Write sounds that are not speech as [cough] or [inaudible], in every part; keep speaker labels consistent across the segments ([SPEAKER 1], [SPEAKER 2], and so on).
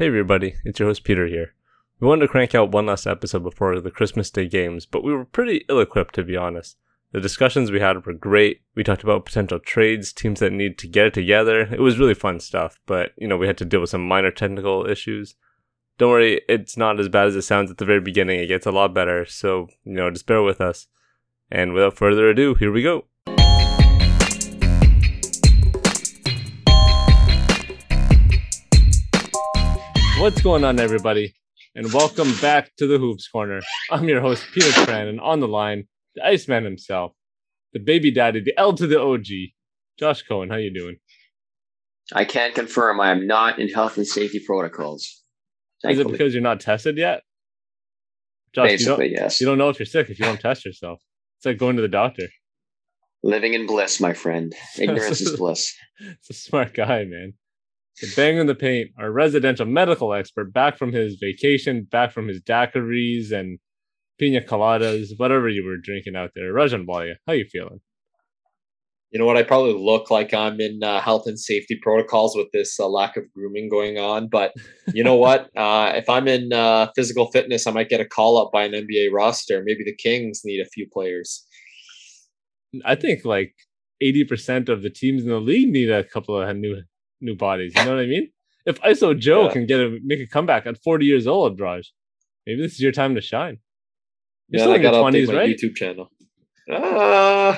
[SPEAKER 1] Hey everybody, it's your host Peter here. We wanted to crank out one last episode before the Christmas Day games, but we were pretty ill equipped to be honest. The discussions we had were great. We talked about potential trades, teams that need to get it together. It was really fun stuff, but you know, we had to deal with some minor technical issues. Don't worry, it's not as bad as it sounds at the very beginning. It gets a lot better, so you know, just bear with us. And without further ado, here we go. What's going on, everybody? And welcome back to the Hoops Corner. I'm your host, Peter Tran, and on the line, the Iceman himself, the baby daddy, the L to the OG, Josh Cohen. How you doing?
[SPEAKER 2] I can't confirm I am not in health and safety protocols.
[SPEAKER 1] Is it because you're not tested yet? Josh,
[SPEAKER 2] Basically,
[SPEAKER 1] you don't,
[SPEAKER 2] yes.
[SPEAKER 1] you don't know if you're sick if you don't test yourself. It's like going to the doctor.
[SPEAKER 2] Living in bliss, my friend. Ignorance is [laughs] bliss.
[SPEAKER 1] It's a smart guy, man. The bang in the paint, our residential medical expert, back from his vacation, back from his daiquiris and pina coladas, whatever you were drinking out there. Rajan Walia, how you feeling?
[SPEAKER 3] you know what? I probably look like I'm in uh, health and safety protocols with this uh, lack of grooming going on. But you know what? [laughs] Uh, if I'm in uh, physical fitness, I might get a call up by an NBA roster. Maybe the Kings need a few players.
[SPEAKER 1] I think like 80% of the teams in the league need a couple of new new bodies. You know what I mean? If ISO Joe
[SPEAKER 3] Yeah.
[SPEAKER 1] can get a make a comeback at 40 years old, Raj, maybe this is your time to shine. You're
[SPEAKER 3] Yeah,
[SPEAKER 1] still
[SPEAKER 3] I
[SPEAKER 1] in your 20s,
[SPEAKER 3] my
[SPEAKER 1] right?
[SPEAKER 3] YouTube channel. Uh,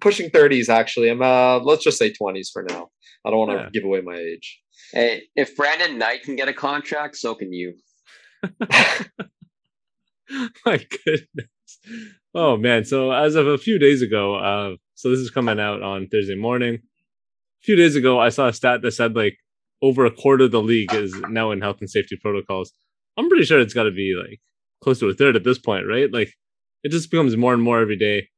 [SPEAKER 3] pushing 30s actually. I'm uh, let's just say 20s for now. I don't want to
[SPEAKER 1] Yeah.
[SPEAKER 3] give away my age.
[SPEAKER 2] Hey, if Brandon Knight can get a contract, so can you. [laughs] [laughs]
[SPEAKER 1] My goodness. Oh man. So as of a few days ago, uh, so this is coming out on Thursday morning. Few days ago, I saw a stat that said like over a quarter of the league is now in health and safety protocols. I'm pretty sure it's got to be like close to a third at this point, right? Like it just becomes more and more every day.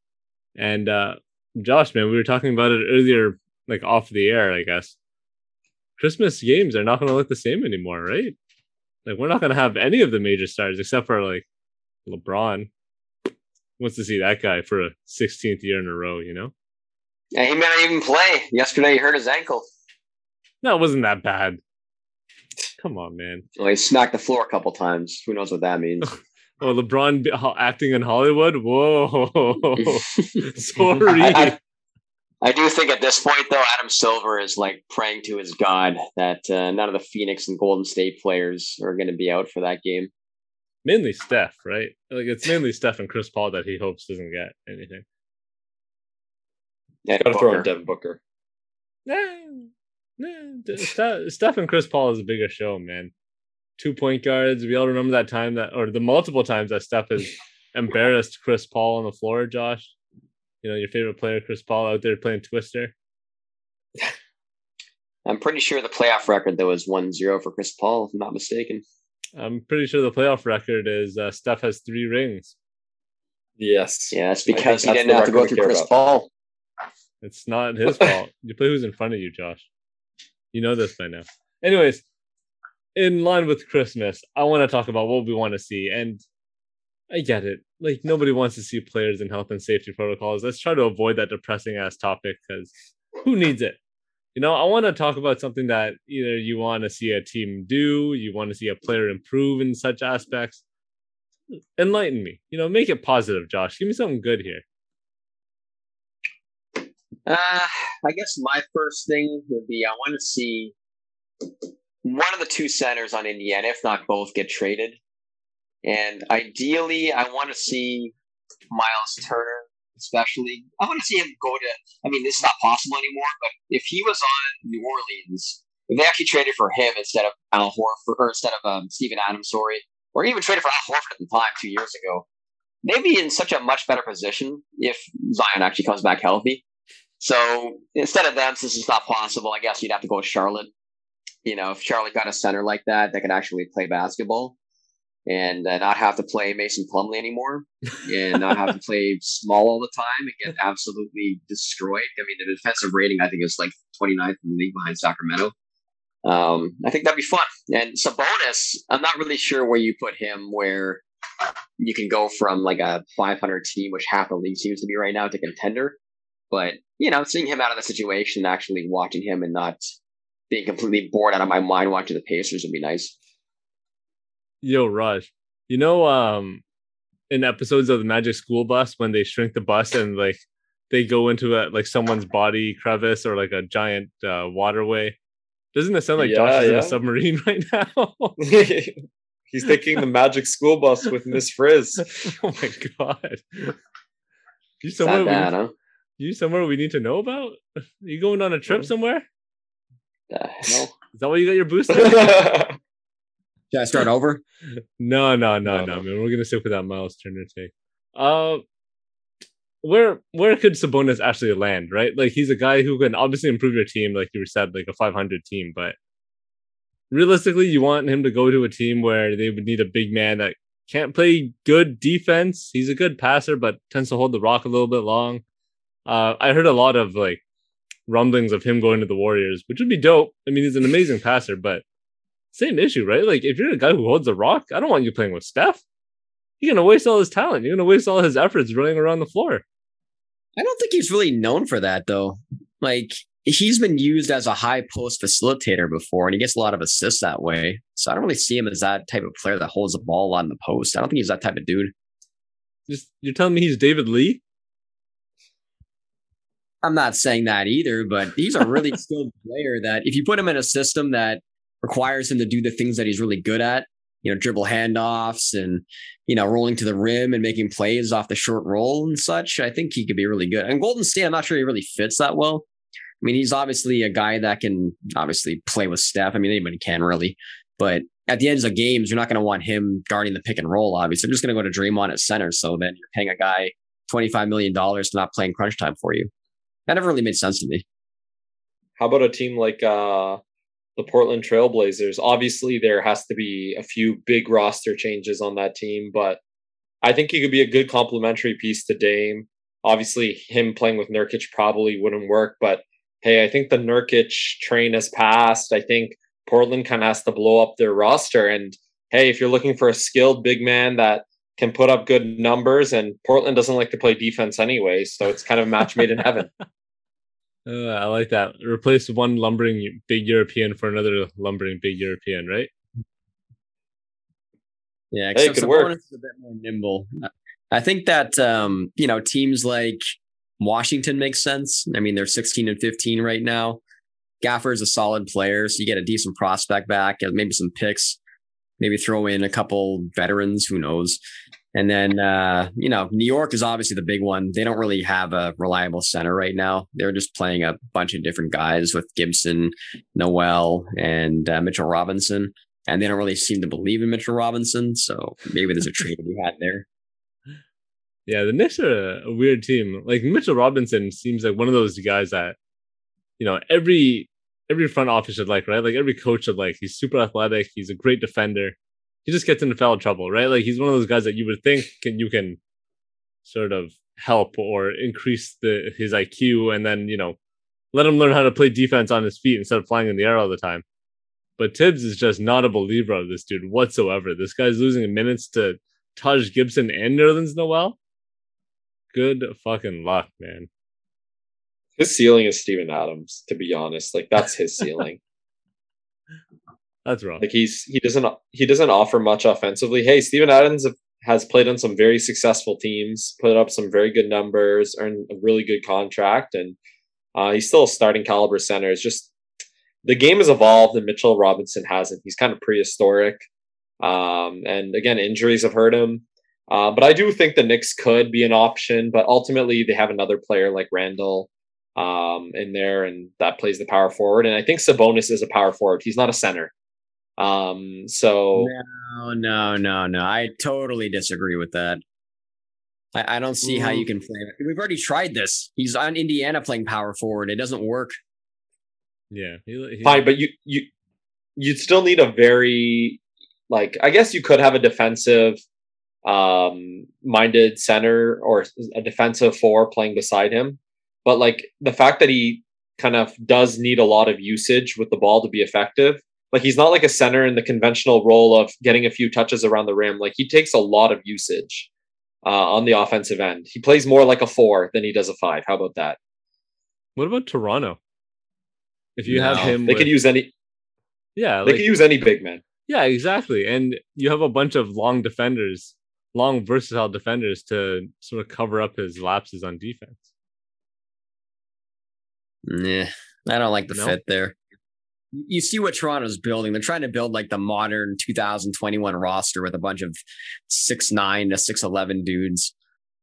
[SPEAKER 1] And uh Josh, man, we were talking about it earlier, like off the air, I guess. Christmas games are not going to look the same anymore, right? Like we're not going to have any of the major stars except for like LeBron wants to see that guy for a 16th year in a row, you know?
[SPEAKER 2] And he may not even play. Yesterday, he hurt his ankle.
[SPEAKER 1] No, it wasn't that bad. Come on, man.
[SPEAKER 2] Well, he smacked the floor a couple times. Who knows what that means? [laughs]
[SPEAKER 1] Oh, LeBron acting in Hollywood? Whoa. [laughs] Sorry. [laughs]
[SPEAKER 2] I, I- I do think at this point, though, Adam Silver is like praying to his God that uh, none of the Phoenix and Golden State players are going to be out for that game.
[SPEAKER 1] mainly Steph, right? Like it's mainly Steph and Chris Paul that he hopes doesn't get anything.
[SPEAKER 2] And
[SPEAKER 3] Got to throw in
[SPEAKER 2] Booker.
[SPEAKER 3] Devin Booker.
[SPEAKER 1] Nah, nah, Steph, Steph and Chris Paul is a bigger show, man. Two point guards. We all remember that time that, or the multiple times that Steph has [laughs] embarrassed Chris Paul on the floor. Josh, you know your favorite player, Chris Paul, out there playing Twister. [laughs]
[SPEAKER 2] I'm pretty sure the playoff record, though, is 1 0 for Chris Paul, if I'm not mistaken.
[SPEAKER 1] I'm pretty sure the playoff record is uh, Steph has three rings.
[SPEAKER 3] Yes.
[SPEAKER 2] Yeah, that's
[SPEAKER 3] think
[SPEAKER 2] because he didn't have to go through Chris
[SPEAKER 3] about.
[SPEAKER 2] Paul.
[SPEAKER 1] It's not his fault. [laughs] You play who's in front of you, Josh. You know this by now. Anyways, in line with Christmas, I want to talk about what we want to see. And I get it. Like, nobody wants to see players in health and safety protocols. Let's try to avoid that depressing ass topic because who needs it? You know, I want to talk about something that either you want to see a team do, you want to see a player improve in such aspects. Enlighten me. You know, make it positive, Josh. Give me something good here.
[SPEAKER 2] Uh, I guess my first thing would be I want to see one of the two centers on Indiana, if not both, get traded. And ideally, I want to see Miles Turner, especially. I want to see him go to. I mean, this is not possible anymore, but if he was on New Orleans, if they actually traded for him instead of Al Horford, or instead of um, Steven Adams, sorry, or even traded for Al Horford at the time two years ago, they'd be in such a much better position if Zion actually comes back healthy. So instead of them, since it's not possible, I guess you'd have to go with Charlotte. You know, if Charlotte got a center like that that could actually play basketball and uh, not have to play Mason Plumlee anymore and not have to [laughs] play small all the time and get absolutely destroyed. I mean, the defensive rating, I think, is like 29th in the league behind Sacramento. Um, I think that'd be fun. And Sabonis, I'm not really sure where you put him, where you can go from like a 500 team, which half the league seems to be right now, to contender. But you know, seeing him out of the situation, actually watching him and not
[SPEAKER 4] being completely bored out of my mind watching the Pacers would be nice.
[SPEAKER 1] Yo, Raj, you know, um, in episodes of the Magic School Bus when they shrink the bus and like they go into a like someone's body crevice or like a giant uh, waterway. Doesn't it sound like
[SPEAKER 3] Yeah,
[SPEAKER 1] Josh is in a submarine [laughs] right now? [laughs]
[SPEAKER 3] He's taking the magic school bus with Miss Frizz. [laughs]
[SPEAKER 1] oh my god! You
[SPEAKER 4] It's
[SPEAKER 1] somewhere?
[SPEAKER 4] bad, huh?
[SPEAKER 1] You somewhere we need to know about? [laughs] You going on a trip
[SPEAKER 3] No.
[SPEAKER 1] somewhere?
[SPEAKER 4] The hell? [laughs]
[SPEAKER 1] Is that why you got your booster? [laughs]
[SPEAKER 2] Should I start over?
[SPEAKER 1] no, no, no,
[SPEAKER 3] No,
[SPEAKER 1] no,
[SPEAKER 3] no.
[SPEAKER 1] man. We're gonna stick with that Miles Turner take. Uh, where where could Sabonis actually land? Right, like he's a guy who can obviously improve your team, like you said, like a 500 team. But realistically, you want him to go to a team where they would need a big man that can't play good defense. He's a good passer, but tends to hold the rock a little bit long. Uh, I heard a lot of like rumblings of him going to the Warriors, which would be dope. I mean, he's an amazing passer, but same issue, right? Like if you're a guy who holds the rock, I don't want you playing with Steph. You're gonna waste all his talent. You're gonna waste all his efforts running around the floor.
[SPEAKER 2] I don't think he's really known for that though. Like he's been used as a high post facilitator before, and he gets a lot of assists that way. So I don't really see him as that type of player that holds the ball on the post. I don't think he's that type of dude.
[SPEAKER 1] Just you're telling me he's David Lee?
[SPEAKER 2] I'm not saying that either, but he's a really [laughs] skilled player that if you put him in a system that requires him to do the things that he's really good at, you know, dribble handoffs and, you know, rolling to the rim and making plays off the short roll and such, I think he could be really good. And Golden State, I'm not sure he really fits that well. I mean, he's obviously a guy that can obviously play with Steph. I mean, anybody can really, but at the end of games, you're not going to want him guarding the pick and roll. Obviously, I'm just going to go to Draymond at center. So then you're paying a guy $25 million to not playing crunch time for you. That never really made sense to me.
[SPEAKER 3] How about a team like uh, the Portland Trailblazers? Obviously, there has to be a few big roster changes on that team, but I think he could be a good complementary piece to Dame. Obviously, him playing with Nurkic probably wouldn't work, but hey, I think the Nurkic train has passed. I think Portland kind of has to blow up their roster. And hey, if you're looking for a skilled big man that can put up good numbers, and Portland doesn't like to play defense anyway, so it's kind of a match made in heaven. [laughs]
[SPEAKER 1] Uh, I like that. Replace one lumbering big European for another lumbering big European, right?
[SPEAKER 2] Yeah,
[SPEAKER 3] Hey, it could work.
[SPEAKER 2] is a bit more nimble. I think that um, you know teams like Washington makes sense. I mean, they're 16 and 15 right now. Gafford is a solid player, so you get a decent prospect back, maybe some picks, maybe throw in a couple veterans, who knows. And then uh, you know, New York is obviously the big one. They don't really have a reliable center right now. They're just playing a bunch of different guys with Gibson, Noel, and uh, Mitchell Robinson and they don't really seem to believe in Mitchell Robinson. So maybe there's a trade be had there.
[SPEAKER 1] Yeah, the Knicks are a, a weird team. Like Mitchell Robinson seems like one of those guys that, you know, every every front office should like, right? Like every coach should like. He's super athletic. He's a great defender. He just gets into foul trouble, right? Like he's one of those guys that you would think can you can sort of help or increase the his IQ, and then you know let him learn how to play defense on his feet instead of flying in the air all the time. But Thibs is just not a believer of this dude whatsoever. This guy's losing minutes to Taj Gibson and Nerlens Noel. Good fucking luck, man.
[SPEAKER 3] His ceiling is Steven Adams, to be honest. Like that's his [laughs] ceiling.
[SPEAKER 1] That's wrong.
[SPEAKER 3] like he's he doesn't he doesn't offer much offensively. Hey, Steven Adams has played on some very successful teams, put up some very good numbers, earned a really good contract, and uh, he's still a starting caliber center. It's just the game has evolved, and Mitchell Robinson hasn't. He's kind of prehistoric, um, and again, injuries have hurt him. Uh, but I do think the Knicks could be an option, but ultimately they have another player like Randle um, in there, and that plays the power forward. And I think Sabonis is a power forward. He's not a center. Um, so
[SPEAKER 2] No, no, no, no. I totally disagree with that. I, I don't see how you can play it. We've already tried this. He's on Indiana playing power forward. It doesn't work.
[SPEAKER 1] Yeah, he, he,
[SPEAKER 3] fine, but you you you'd still need a very like I guess you could have a defensive um minded center or a defensive four playing beside him. But like the fact that he kind of does need a lot of usage with the ball to be effective. Like he's not like a center in the conventional role of getting a few touches around the rim. Like he takes a lot of usage uh, on the offensive end. He plays more like a four than he does a five. How about that?
[SPEAKER 1] What about Toronto? If you have him,
[SPEAKER 3] They
[SPEAKER 1] with-
[SPEAKER 3] could use any.
[SPEAKER 1] yeah,
[SPEAKER 3] They
[SPEAKER 1] like,
[SPEAKER 3] could use any big man.
[SPEAKER 1] yeah, exactly. And you have a bunch of long defenders, long versatile defenders to sort of cover up his lapses on defense.
[SPEAKER 2] Nah, I don't like the
[SPEAKER 1] No?
[SPEAKER 2] fit there. You- You see what Toronto's building. They're trying to build like the modern 2021 roster with a bunch of six nine to six eleven dudes,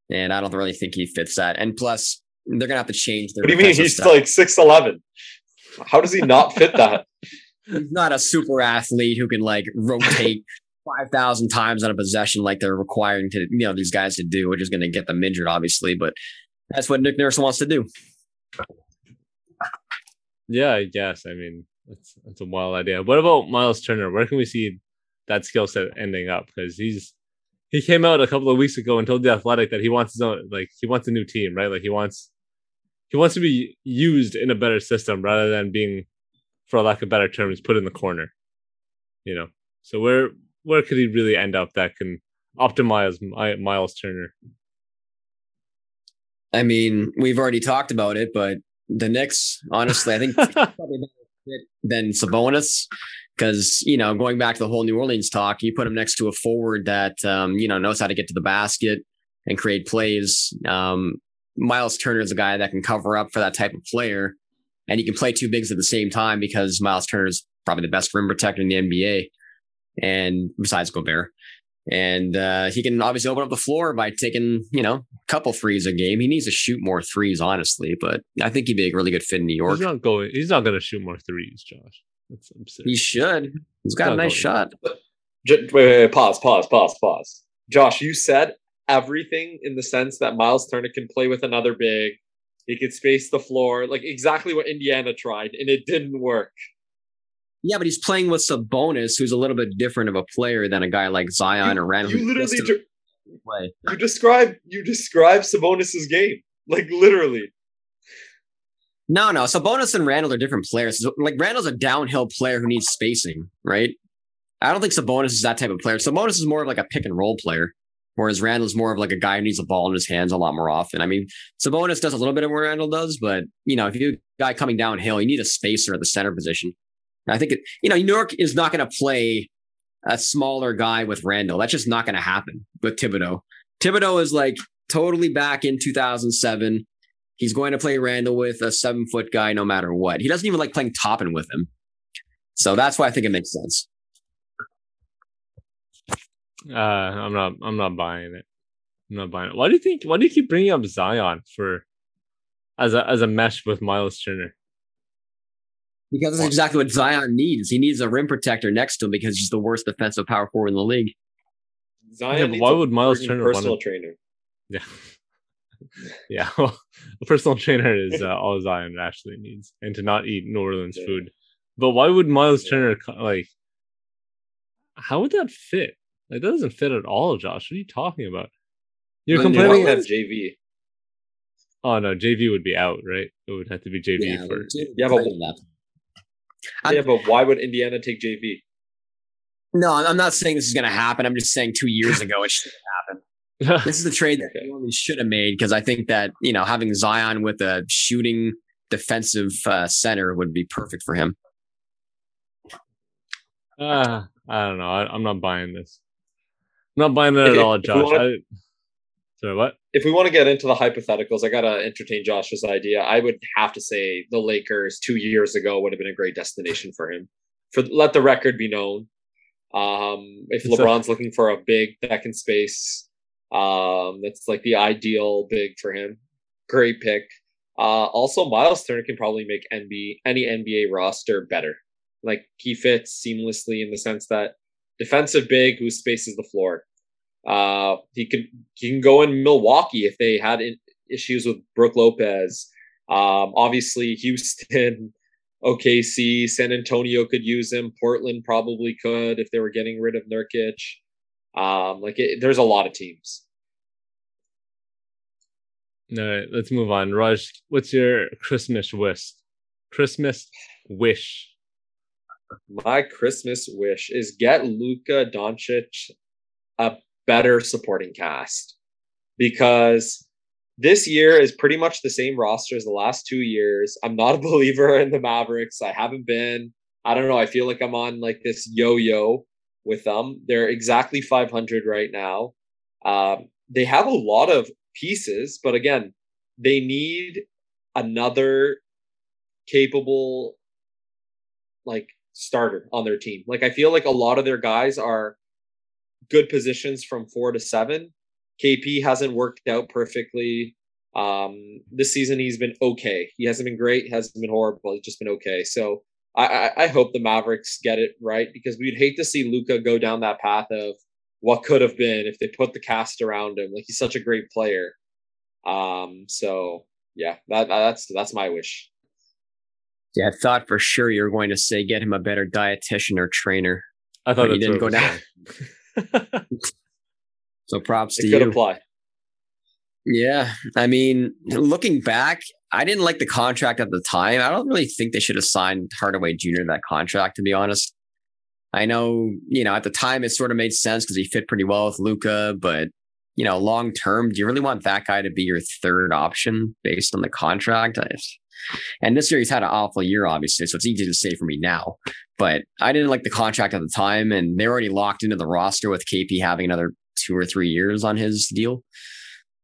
[SPEAKER 2] and I don't really think he fits that. And plus, they're gonna have to change their.
[SPEAKER 3] What do you mean? He's
[SPEAKER 2] style.
[SPEAKER 3] like six eleven. How does he not fit that? [laughs] [laughs]
[SPEAKER 2] He's not a super athlete who can like rotate five thousand times on a possession like they're requiring to you know these guys to do, which is going to get them injured, obviously. But that's what Nick Nurse wants to do.
[SPEAKER 1] Yeah, I guess. I mean, that's that's a wild idea. What about Miles Turner? Where can we see that skill set ending up? Because he's he came out a couple of weeks ago and told the Athletic that he wants his own, like he wants a new team, right? Like he wants he wants to be used in a better system rather than being, for lack of better terms, put in the corner. You know, so where where could he really end up that can optimize Mi- Miles Turner?
[SPEAKER 2] I mean, we've already talked about it, but the Knicks, honestly, I think [laughs] than Sabonis. Because you know, going back to the whole New Orleans talk, you put him next to a forward that um, you know knows how to get to the basket and create plays. Um, Miles Turner is a guy that can cover up for that type of player, and he can play two bigs at the same time because Miles Turner is probably the best rim protector in the NBA, and besides Gobert. And uh, he can obviously open up the floor by taking, you know, a couple threes a game. He needs to shoot more threes, honestly, but I think he'd be a really good fit in New York.
[SPEAKER 1] He's not going. He's not going to shoot more threes, Josh. That's absurd.
[SPEAKER 2] He should. He's got a nice shot.
[SPEAKER 3] J- wait, wait, wait, pause, pause, pause, pause. Josh, you said everything in the sense that Miles Turner can play with another big. He could space the floor, like exactly what Indiana tried, and it didn't work.
[SPEAKER 2] Yeah, but he's playing with Sabonis, who's a little bit different of a player than a guy like Zion
[SPEAKER 3] You-
[SPEAKER 2] or Randle.
[SPEAKER 3] You literally, ju-
[SPEAKER 2] play.
[SPEAKER 3] you describe, you describe Sabonis's game, like literally.
[SPEAKER 2] No, no. Sabonis and Randle are different players. Like Randle's a downhill player who needs spacing, right? I don't think Sabonis is that type of player. Sabonis is more of like a pick and roll player, whereas Randle's more of like a guy who needs a ball in his hands a lot more often. I mean, Sabonis does a little bit of what Randle does, but you know, if you a guy coming downhill, you need a spacer at the center position. I think it, you know, New York is not going to play a smaller guy with Randle. That's just not going to happen with Thibodeau. Thibodeau is like totally back in 2007. He's going to play Randle with a seven foot guy no matter what. He doesn't even like playing Toppin with him. So that's why I think it makes sense.
[SPEAKER 1] Uh, I'm not. I'm not buying it. I'm not buying it. Why do you think? Why do you keep bringing up Zion for as a as a mesh with Miles Turner?
[SPEAKER 2] Because that's exactly what Zion needs. He needs a rim protector next to him because he's the worst defensive power forward in the league.
[SPEAKER 3] Zion
[SPEAKER 1] Yeah,
[SPEAKER 3] needs
[SPEAKER 1] why
[SPEAKER 3] a
[SPEAKER 1] would Miles
[SPEAKER 3] freaking
[SPEAKER 1] Turner want
[SPEAKER 3] personal
[SPEAKER 1] to-
[SPEAKER 3] trainer?
[SPEAKER 1] Yeah, [laughs] yeah. Well, a personal trainer is uh, [laughs] all Zion actually needs, and to not eat New Orleans
[SPEAKER 3] Yeah.
[SPEAKER 1] food. But why would Miles
[SPEAKER 3] Yeah.
[SPEAKER 1] Turner like? How would that fit? Like that doesn't fit at all, Josh. What are you talking about? You're
[SPEAKER 2] Well, New
[SPEAKER 3] They
[SPEAKER 1] complaining.
[SPEAKER 3] might have JV.
[SPEAKER 1] Oh no, JV would be out, right? It would have to be JV
[SPEAKER 2] Yeah,
[SPEAKER 1] for.
[SPEAKER 3] Yeah, but-
[SPEAKER 2] that. I'm-
[SPEAKER 3] Yeah, but why would Indiana take JV?
[SPEAKER 2] no, I'm not saying this is going to happen. I'm just saying two years ago it should happen. [laughs] This is the trade that
[SPEAKER 3] Okay.
[SPEAKER 2] New should have made because I think that you know having Zion with a shooting defensive uh, center would be perfect for him.
[SPEAKER 1] Uh, I don't know. I, I'm not buying this. I'm not buying it at all, Josh.
[SPEAKER 3] wanna-
[SPEAKER 1] Sorry, what?
[SPEAKER 3] If we want to get into the hypotheticals, I gotta entertain Josh's idea. I would have to say the Lakers two years ago would have been a great destination for him. For let the record be known. Um, if
[SPEAKER 1] It's a-
[SPEAKER 3] LeBron's looking for a big that can space, um, that's like the ideal big for him. Great pick. Uh, also, Miles Turner can probably make NBA any NBA roster better. Like he fits seamlessly in the sense that defensive big who spaces the floor. Uh, he could he can go in Milwaukee if they had issues with Brooke Lopez. Um, obviously Houston, [laughs] OKC, San Antonio could use him. Portland probably could if they were getting rid of Nurkic. Um, like it, there's a lot of teams.
[SPEAKER 1] All right, let's move on. Raj, what's your Christmas wish? Christmas wish.
[SPEAKER 3] My Christmas wish is get Luka Doncic a better supporting cast because this year is pretty much the same roster as the last two years. I'm not a [laughs] believer in the Mavericks. I haven't been. I don't know. I feel like I'm on like this yo-yo with them. They're exactly 500 right now. Um, they have a lot of pieces, but again, they need another capable like starter on their team. Like I feel like a lot of their guys are good positions from four to seven. KP hasn't worked out perfectly. Um, this season he's been okay. He hasn't been great, hasn't been horrible. He's just been okay. So I, I, I hope the Mavericks get it right because we'd hate to see Luka go down that path of what could have been if they put the cast around him. Like he's such a great player. Um, so yeah, that that's that's my wish.
[SPEAKER 2] Yeah, I thought for sure you were going to say get him a better dietitian or trainer.
[SPEAKER 1] I thought
[SPEAKER 2] he didn't go down. [laughs] [laughs] so props
[SPEAKER 3] it
[SPEAKER 2] to
[SPEAKER 3] could
[SPEAKER 2] you.
[SPEAKER 3] apply.
[SPEAKER 2] Yeah, I mean, looking back, I didn't like the contract at the time. I don't really think they should have signed Hardaway Jr. that contract, to be honest. I know, you know, at the time it sort of made sense because he fit pretty well with Luka, but you know, long term, do you really want that guy to be your third option based on the contract? And this year he's had an awful year, obviously, so it's easy to say for me now. But I didn't like the contract at the time, and they're already locked into the roster with KP having another two or three years on his deal.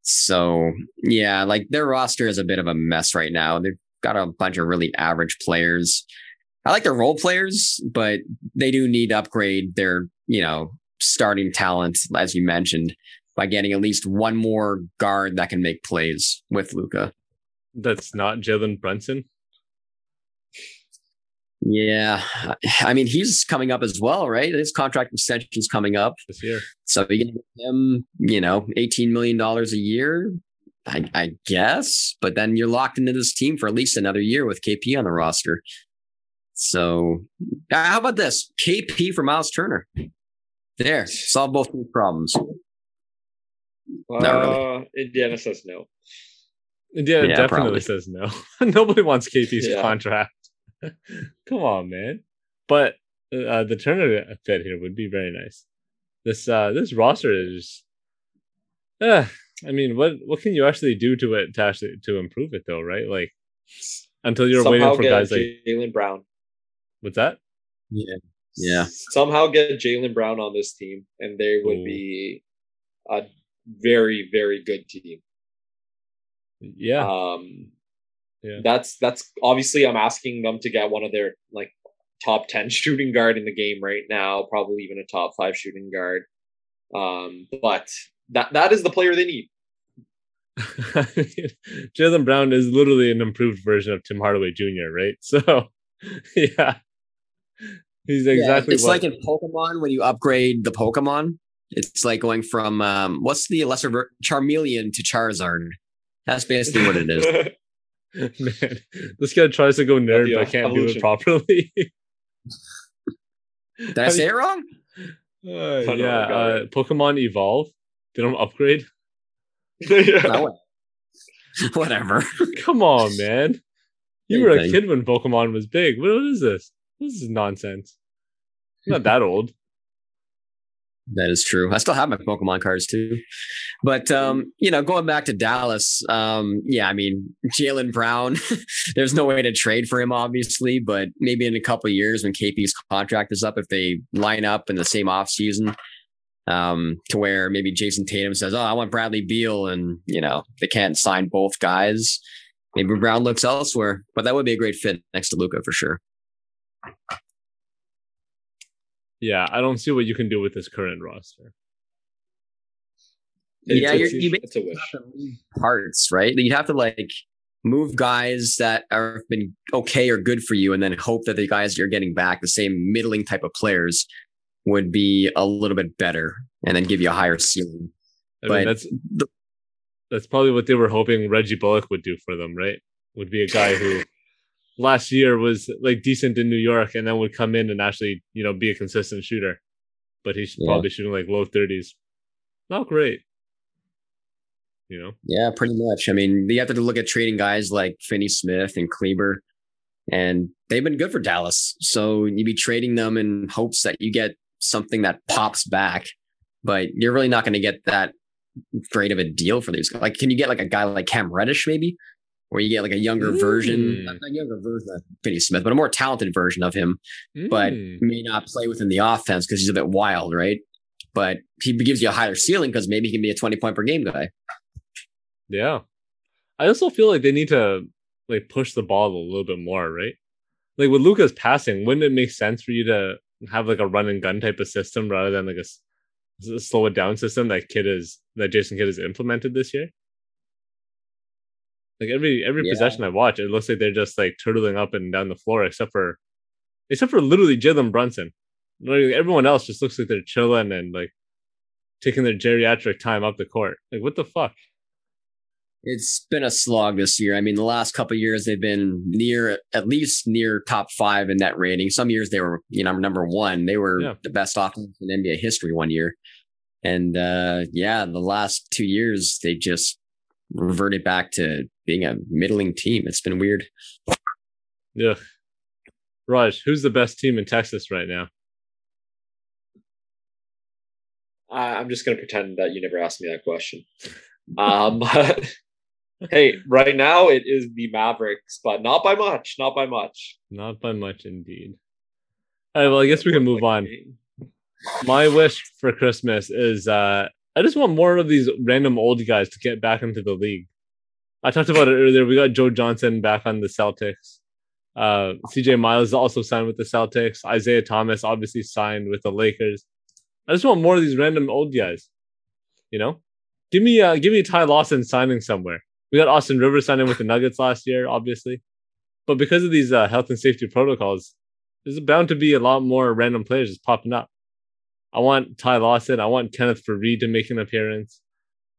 [SPEAKER 2] So yeah, like their roster is a bit of a mess right now. They've got a bunch of really average players. I like their role players, but they do need to upgrade their, you know, starting talent, as you mentioned, by getting at least one more guard that can make plays with Luka.
[SPEAKER 1] That's not Jalen Brunson.
[SPEAKER 2] Yeah, I mean he's coming up as well, right? His contract extension's coming up
[SPEAKER 1] this year,
[SPEAKER 2] so you can give him, you know, eighteen million dollars a year, I, I guess. But then you're locked into this team for at least another year with KP on the roster. So, uh, how about this? KP for Miles Turner. There, solve both these problems.
[SPEAKER 3] Not really. Uh, Indiana says no.
[SPEAKER 1] Indiana yeah, definitely probably. says no. [laughs] Nobody wants KP's yeah. contract. [laughs] Come on, man. But uh, the Turner fit here would be very nice. This uh, this roster is. Uh, I mean, what what can you actually do to it to actually to improve it though, right? Like until you're
[SPEAKER 3] Somehow
[SPEAKER 1] waiting for guys like
[SPEAKER 3] Jaylen Brown.
[SPEAKER 1] What's that?
[SPEAKER 2] Yeah. Yeah.
[SPEAKER 3] Somehow get Jaylen Brown on this team, and they would Ooh. be a very, very good team.
[SPEAKER 1] Yeah.
[SPEAKER 3] Um, yeah. That's that's obviously I'm asking them to get one of their like top ten [laughs] shooting guard in the game right now, probably even a top five shooting guard. Um, but that that is the player they need. [laughs]
[SPEAKER 1] Jaylen Brown is literally an improved version of Tim Hardaway Jr., right? [laughs] So, yeah, he's exactly.
[SPEAKER 2] Yeah, it's
[SPEAKER 1] what...
[SPEAKER 2] like in Pokemon when you upgrade the Pokemon. It's like going from um, what's the lesser ver- Charmeleon to Charizard. That's basically what it is. [laughs]
[SPEAKER 1] Man, this guy tries to go nerd, but I can't evolution. do it properly.
[SPEAKER 2] Did I say it wrong?
[SPEAKER 1] Uh, yeah, uh, Pokemon Evolve. They don't upgrade. [laughs]
[SPEAKER 3] yeah. [laughs]
[SPEAKER 2] Whatever.
[SPEAKER 1] Come on, man. You Same were a kid when Pokemon was big. What is this? This is nonsense. I'm not that old.
[SPEAKER 2] That is true. I still have my Pokemon cards too. But um, you know, going back to Dallas, um, yeah, I mean, Jaylen Brown, [laughs] there's no way to trade for him, obviously, but maybe in a couple years when KP's contract is up, if they line up in the same offseason, um, to where maybe Jayson Tatum says, Oh, I want Bradley Beal, and you know, they can't sign both guys. Maybe Brown looks elsewhere, but that would be a great fit next to Luka for sure
[SPEAKER 1] yeah, I don't see what you can do with this current roster.
[SPEAKER 2] It's, yeah, it's, you it's a wish. parts, right? You'd have to like move guys that are been okay or good for you, and then hope that the guys you're getting back, the same middling type of players, would be a little bit better, and then give you a higher ceiling.
[SPEAKER 1] I but mean, that's the, that's probably what they were hoping Reggie Bullock would do for them, right? Would be a guy who last year was like decent in New York and then would come in and actually, you know, be a consistent shooter. But he's yeah. probably shooting like low 30s. Not great. You know?
[SPEAKER 2] Yeah, pretty much. I mean, you have to look at trading guys like Finney Smith and Kleber, and they've been good for Dallas. So you'd be trading them in hopes that you get something that pops back, but you're really not going to get that great of a deal for these. guys. Like, can you get like a guy like Cam Reddish maybe, or you get like a younger mm. version, not a younger version of Finney Smith, but a more talented version of him, mm. but may not play within the offense because he's a bit wild, right? But he gives you a higher ceiling because maybe he can be a twenty point per game guy.
[SPEAKER 1] Yeah, I also feel like they need to like push the ball a little bit more, right? Like with Luka's passing, wouldn't it make sense for you to have like a run and gun type of system rather than like a, a slow it down system that Kidd is that Jason Kidd has implemented this year? Like every every yeah. possession I watch, it looks like they're just like turtling up and down the floor, except for except for literally Jalen Brunson. Like, everyone else just looks like they're chilling and like taking their geriatric time up the court. Like what the fuck?
[SPEAKER 2] It's been a slog this year. I mean, the last couple years they've been near at least near top five in net rating. Some years they were, you know, number one. They were yeah. the best offense in NBA history one year. And uh yeah, the last two years they just reverted back to being a middling team. It's been weird.
[SPEAKER 1] Yeah. Raj, who's the best team in Texas right now?
[SPEAKER 3] I'm just going to pretend that you never asked me that question. um, [laughs] hey, right now it is the Mavericks, but not by much. Not by much.
[SPEAKER 1] Not by much, indeed. All right. Well, I guess we can move on. [laughs] My wish for Christmas is uh, I just want more of these random old guys to get back into the league. I talked about it earlier. We got Joe Johnson back on the Celtics. Uh, CJ Miles also signed with the Celtics. Isaiah Thomas obviously signed with the Lakers. I just want more of these random old guys. You know, give me uh, give me Ty Lawson signing somewhere. We got Austin Rivers signing with the Nuggets last year, obviously, but because of these uh, health and safety protocols, there's bound to be a lot more random players just popping up. I want Ty Lawson. I want Kenneth Faried to make an appearance.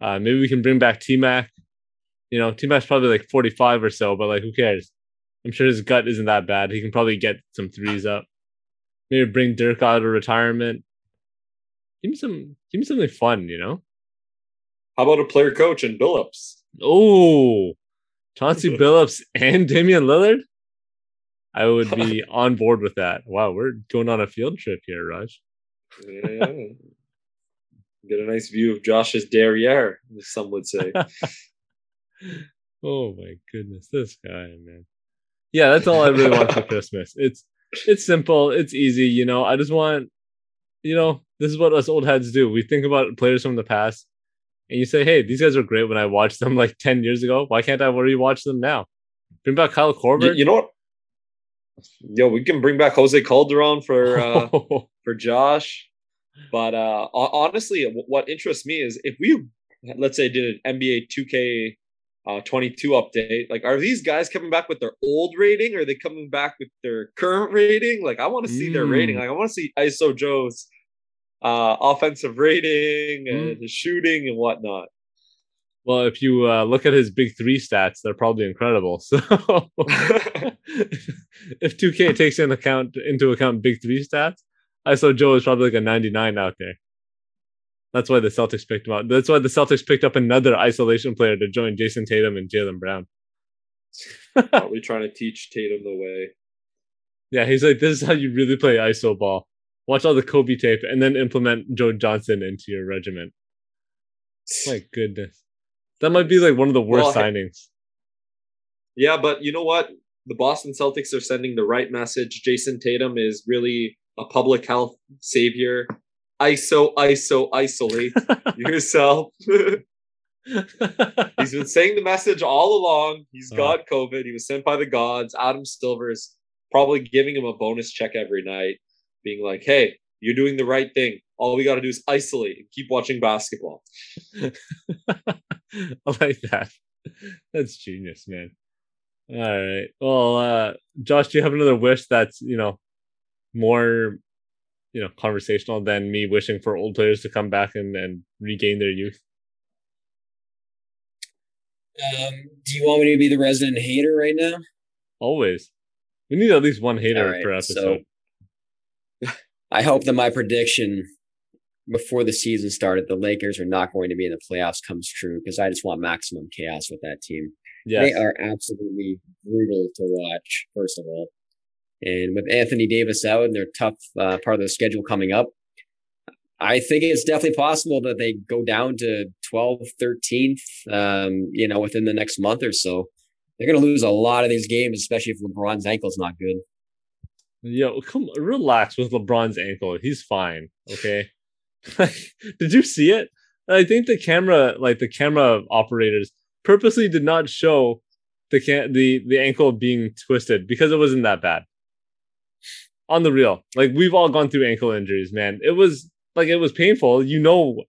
[SPEAKER 1] Uh, maybe we can bring back T Mac. You know, T Mac's probably like 45 or so, but like, who cares? I'm sure his gut isn't that bad. He can probably get some threes up. Maybe bring Dirk out of retirement. Give me some. Give me something fun. You know.
[SPEAKER 3] How about a player coach and Billups?
[SPEAKER 1] Oh, Chauncey [laughs] Billups and Damian Lillard. I would be [laughs] on board with that. Wow, we're going on a field trip here, Raj.
[SPEAKER 3] Yeah. Get a nice view of Josh's derriere, some would say. [laughs]
[SPEAKER 1] oh my goodness, this guy, man. Yeah, that's all I really want for [laughs] Christmas. It's it's simple, it's easy, you know. I just want, you know, this is what us old heads do. We think about players from the past and you say, hey, these guys are great when I watched them like 10 years ago. Why can't I rewatch them now? Bring back Kyle Korver.
[SPEAKER 3] You, you know what? Yo, we can bring back Jose Calderon for uh, [laughs] for Josh. But uh, honestly, what interests me is if we, let's say, did an NBA 2K uh, 22 update, like, are these guys coming back with their old rating? Or are they coming back with their current rating? Like, I want to see mm. their rating. Mm. Like, I want to see ISO Joe's uh, offensive rating and mm. his shooting and whatnot.
[SPEAKER 1] Well, if you uh, look at his big three stats, they're probably incredible. [laughs] So, [laughs] if 2K takes in account into account big three stats, ISO Joe is probably like a 99 out there. That's why the Celtics picked him up. That's why the Celtics picked up another isolation player to join Jayson Tatum and Jaylen Brown. [laughs]
[SPEAKER 3] probably trying to teach Tatum the way.
[SPEAKER 1] Yeah, he's like, this is how you really play ISO ball watch all the Kobe tape, and then implement Joe Johnson into your regiment. My goodness, that might be like one of the worst well, signings.
[SPEAKER 3] Yeah, but you know what? The Boston Celtics are sending the right message. Jayson Tatum is really a public health savior. ISO, ISO, isolate [laughs] yourself. [laughs] He's been saying the message all along. He's uh. got COVID. He was sent by the gods. Adam Silver is probably giving him a bonus check every night being like, hey, you're doing the right thing. All we got to do is isolate and keep watching basketball. [laughs]
[SPEAKER 1] I like that. That's genius, man. All right. Well, uh, Josh, do you have another wish that's, you know, more, you know, conversational than me wishing for old players to come back and, and regain their youth?
[SPEAKER 2] Um, do you want me to be the resident hater right now?
[SPEAKER 1] Always. We need at least one hater right, per episode. So [laughs]
[SPEAKER 2] I hope that my prediction before the season started, the Lakers are not going to be in the playoffs comes true because I just want maximum chaos with that team. Yes. They are absolutely brutal to watch, first of all. And with Anthony Davis out and their tough uh, part of the schedule coming up, I think it's definitely possible that they go down to 12th, 13th, um, you know, within the next month or so. They're going to lose a lot of these games, especially if LeBron's ankle's not good.
[SPEAKER 1] Yo, come relax with LeBron's ankle. He's fine. Okay. [laughs] did you see it? I think the camera, like the camera operators, purposely did not show the can the the ankle being twisted because it wasn't that bad. On the real, like we've all gone through ankle injuries, man. It was like it was painful. You know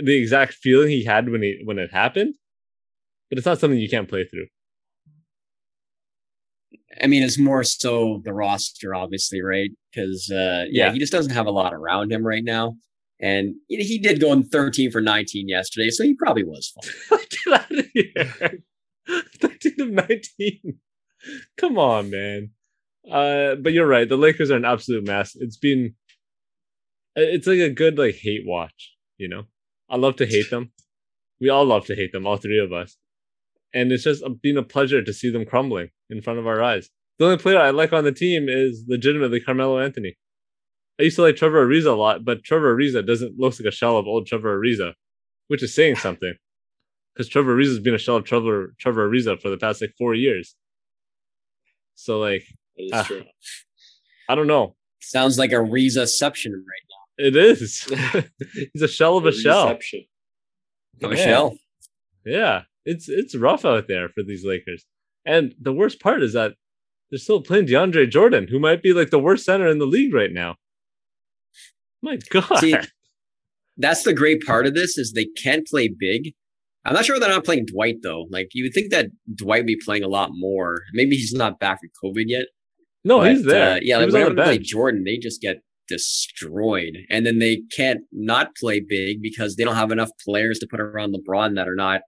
[SPEAKER 1] the exact feeling he had when he when it happened, but it's not something you can't play through.
[SPEAKER 2] I mean, it's more so the roster, obviously, right? Because uh, yeah, yeah, he just doesn't have a lot around him right now. And he did go in 13 for 19 yesterday, so he probably was
[SPEAKER 1] fine. [laughs] Get out of here. [laughs] 13 of 19. Come on, man. Uh, but you're right. The Lakers are an absolute mess. It's been it's like a good like hate watch, you know. I love to hate them. We all love to hate them, all three of us. And it's just been a pleasure to see them crumbling in front of our eyes. The only player I like on the team is legitimately Carmelo Anthony. I used to like Trevor Ariza a lot, but Trevor Ariza doesn't look like a shell of old Trevor Ariza, which is saying something. [laughs] Because Trevor Ariza has been a shell of Trevor Trevor Ariza for the past like four years. So like, uh, I don't know.
[SPEAKER 2] Sounds like a Rizaception right now.
[SPEAKER 1] It is. [laughs] He's a shell of a, a shell.
[SPEAKER 2] Of a shell.
[SPEAKER 1] Yeah, it's it's rough out there for these Lakers. And the worst part is that they're still playing DeAndre Jordan, who might be like the worst center in the league right now. My God. See, [laughs]
[SPEAKER 2] that's the great part of this is they can't play big. I'm not sure they're not playing Dwight though. Like you would think that Dwight would be playing a lot more. Maybe he's not back from COVID yet.
[SPEAKER 1] No, but, he's there.
[SPEAKER 2] Uh, yeah, he like whenever they play Jordan, they just get destroyed. And then they can't not play big because they don't have enough players to put around LeBron that are not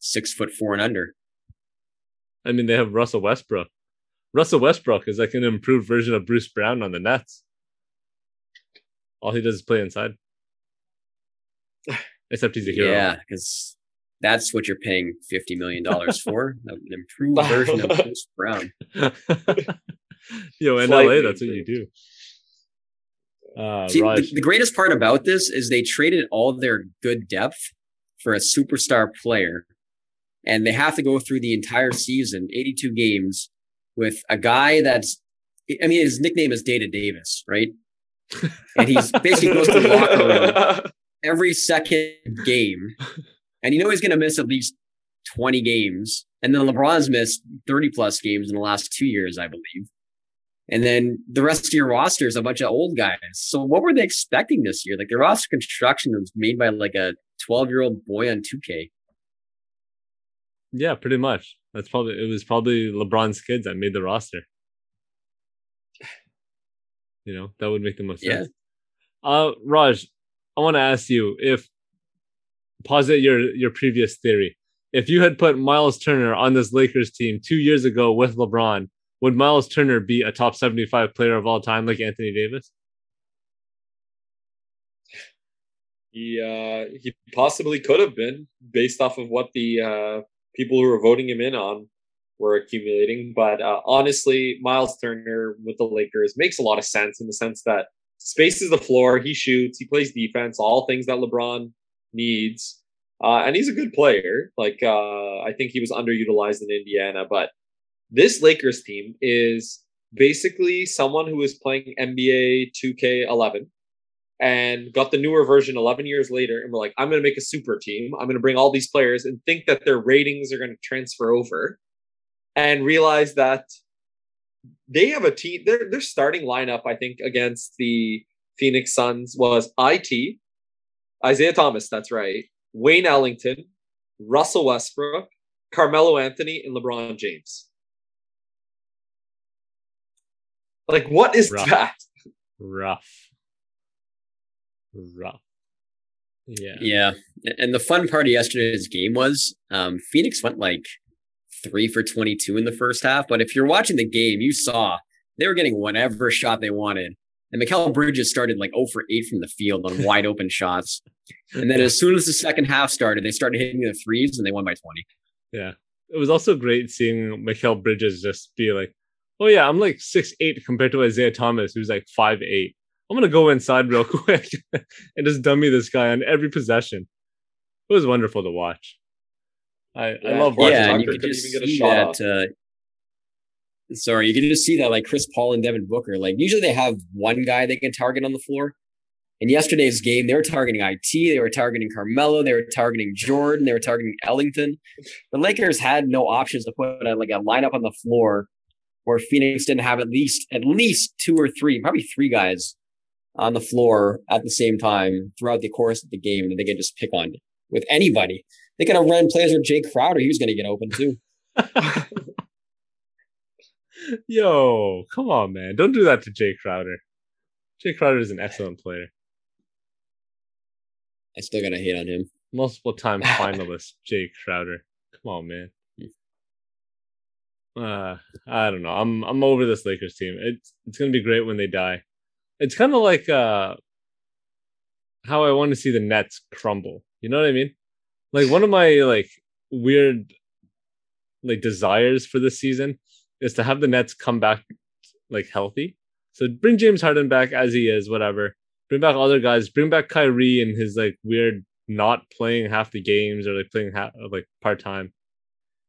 [SPEAKER 2] six foot four and under.
[SPEAKER 1] I mean, they have Russell Westbrook. Russell Westbrook is like an improved version of Bruce Brown on the Nets. All he does is play inside. [sighs] Except he's a hero.
[SPEAKER 2] Yeah, because that's what you're paying fifty million dollars for. [laughs] An improved version of Bruce Brown. [laughs] [laughs]
[SPEAKER 1] Yo, in LA, that's what you do.
[SPEAKER 2] Uh, See, the, the, greatest part about this is they traded all their good depth for a superstar player, and they have to go through the entire season, 82 games, with a guy that's, I mean, his nickname is Data Davis, right? And he's [laughs] basically goes to the locker room [laughs] every second game, and you know he's going to miss at least 20 games. And then LeBron's missed 30 plus games in the last two years, I believe. And then the rest of your roster is a bunch of old guys. So what were they expecting this year? Like the roster construction was made by like a 12 year old boy on 2K.
[SPEAKER 1] Yeah, pretty much. That's probably it was probably LeBron's kids that made the roster. [sighs] You know, that would make the most sense. Yeah. Uh Raj, I want to ask you if posit your your previous theory. If you had put Miles Turner on this Lakers team two years ago with LeBron, would Miles Turner be a top 75 player of all time like Anthony Davis?
[SPEAKER 3] He uh, he possibly could have been based off of what the uh, people who were voting him in on were accumulating. But uh, honestly, Miles Turner with the Lakers makes a lot of sense in the sense that spaces the floor, he shoots, he plays defense, all things that LeBron needs. Uh, and he's a good player. Like uh, I think he was underutilized in Indiana, but this Lakers team is basically someone who is playing NBA 2K11 and got the newer version 11 years later. And we're like i'm going to make a super team. I'm going to bring all these players and think that their ratings are going to transfer over and realize that they have a team their, their starting lineup i think against the phoenix suns was it isaiah thomas that's right wayne ellington russell westbrook carmelo anthony and lebron james like what is
[SPEAKER 1] rough.
[SPEAKER 3] that
[SPEAKER 1] rough rough.
[SPEAKER 2] Yeah. Yeah. And the fun part of yesterday's game was um, Phoenix went like three for 22 in the first half. But if you're watching the game, you saw they were getting whatever shot they wanted. And Mikal Bridges started like 0 for 8 from the field on [laughs] wide open shots. And then as soon as the second half started, they started hitting the threes and they won by 20.
[SPEAKER 1] Yeah. It was also great seeing Mikal Bridges just be like, oh, yeah, I'm like six eight compared to Isaiah Thomas, who's like five eight I'm gonna go inside real [laughs] quick and just dummy this guy on every possession. It was wonderful to watch. I,
[SPEAKER 3] Yeah,
[SPEAKER 1] I love watching.
[SPEAKER 2] Yeah, and you could just
[SPEAKER 3] even get a
[SPEAKER 2] see
[SPEAKER 3] shot
[SPEAKER 2] that. Uh, sorry, you can just see that like Chris Paul and Devin Booker. Like usually they have one guy they can target on the floor. In yesterday's game, they were targeting IT, they were targeting Carmelo, they were targeting Jordan, they were targeting Ellington. The Lakers had no options to put a, like a lineup on the floor where Phoenix didn't have at least at least two or three, probably three guys on the floor at the same time throughout the course of the game that they could just pick on with anybody. They could have run plays with Jae Crowder. He was going to get open too. [laughs]
[SPEAKER 1] Yo, come on, man! Don't do that to Jae Crowder. Jae Crowder is an excellent player,
[SPEAKER 2] I still got to hate on him.
[SPEAKER 1] multiple time [laughs] finalist. Jae Crowder, come on, man. Uh, I don't know. I'm I'm over this Lakers team. It's it's gonna be great when they die. It's kind of like uh how I want to see the Nets crumble. You know what I mean? Like one of my like weird like desires for this season is to have the Nets come back like healthy. So bring James Harden back as he is, whatever. Bring back other guys. Bring back Kyrie and his like weird not playing half the games or like playing half like part time,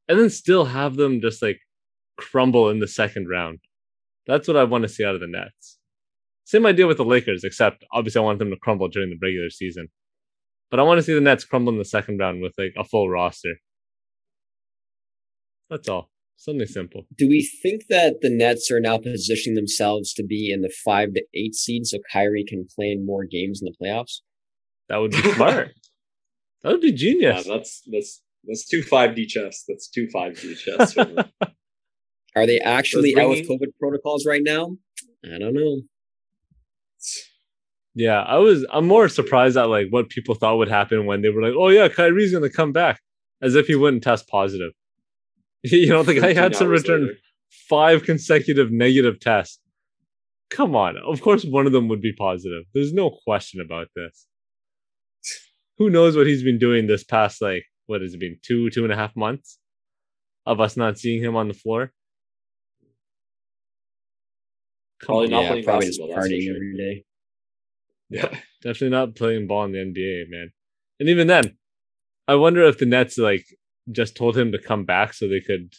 [SPEAKER 1] and then still have them just like crumble in the second round. That's what I want to see out of the Nets. Same idea with the Lakers, except obviously I want them to crumble during the regular season. But I want to see the Nets crumble in the second round with like a full roster. That's all. Something simple.
[SPEAKER 2] Do we think that the Nets are now positioning themselves to be in the five to eight seed so Kyrie can play in more games in the playoffs?
[SPEAKER 1] That would be [laughs] smart. that would be
[SPEAKER 3] Yeah,
[SPEAKER 1] genius.
[SPEAKER 3] that's that's that's two five D chess. That's two five D chess. [laughs] for me.
[SPEAKER 2] Are they actually out with COVID protocols right now? I don't know.
[SPEAKER 1] Yeah, I was. I'm more surprised at like what people thought would happen when they were like, "Oh yeah, Kyrie's gonna come back," as if he wouldn't test positive. [laughs] you know, the guy had
[SPEAKER 3] 13
[SPEAKER 1] to return
[SPEAKER 3] later.
[SPEAKER 1] five consecutive negative tests. Come on, of course one of them would be positive. There's no question about this. Who knows what he's been doing this past like what has it been two two and a half months of us not seeing him on the floor?
[SPEAKER 3] Probably
[SPEAKER 1] on.
[SPEAKER 3] not
[SPEAKER 2] yeah,
[SPEAKER 3] playing
[SPEAKER 2] probably
[SPEAKER 3] basketball, that's for
[SPEAKER 2] partying
[SPEAKER 3] sure.
[SPEAKER 2] every day.
[SPEAKER 3] Yeah.
[SPEAKER 1] definitely not playing ball in the NBA, man. And even then, I wonder if the Nets like just told him to come back so they could,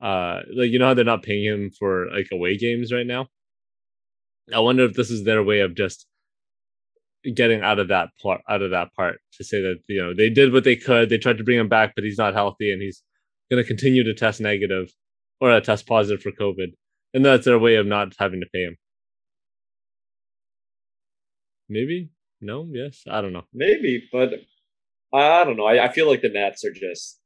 [SPEAKER 1] uh, like you know how they're not paying him for like away games right now. I wonder if this is their way of just getting out of that part, out of that part, to say that you know they did what they could. They tried to bring him back, but he's not healthy, and he's going to continue to test negative or a test positive for COVID, and that's their way of not having to pay him. Maybe no, yes, I don't know.
[SPEAKER 3] Maybe, but I don't know. I, I feel like the Nets are just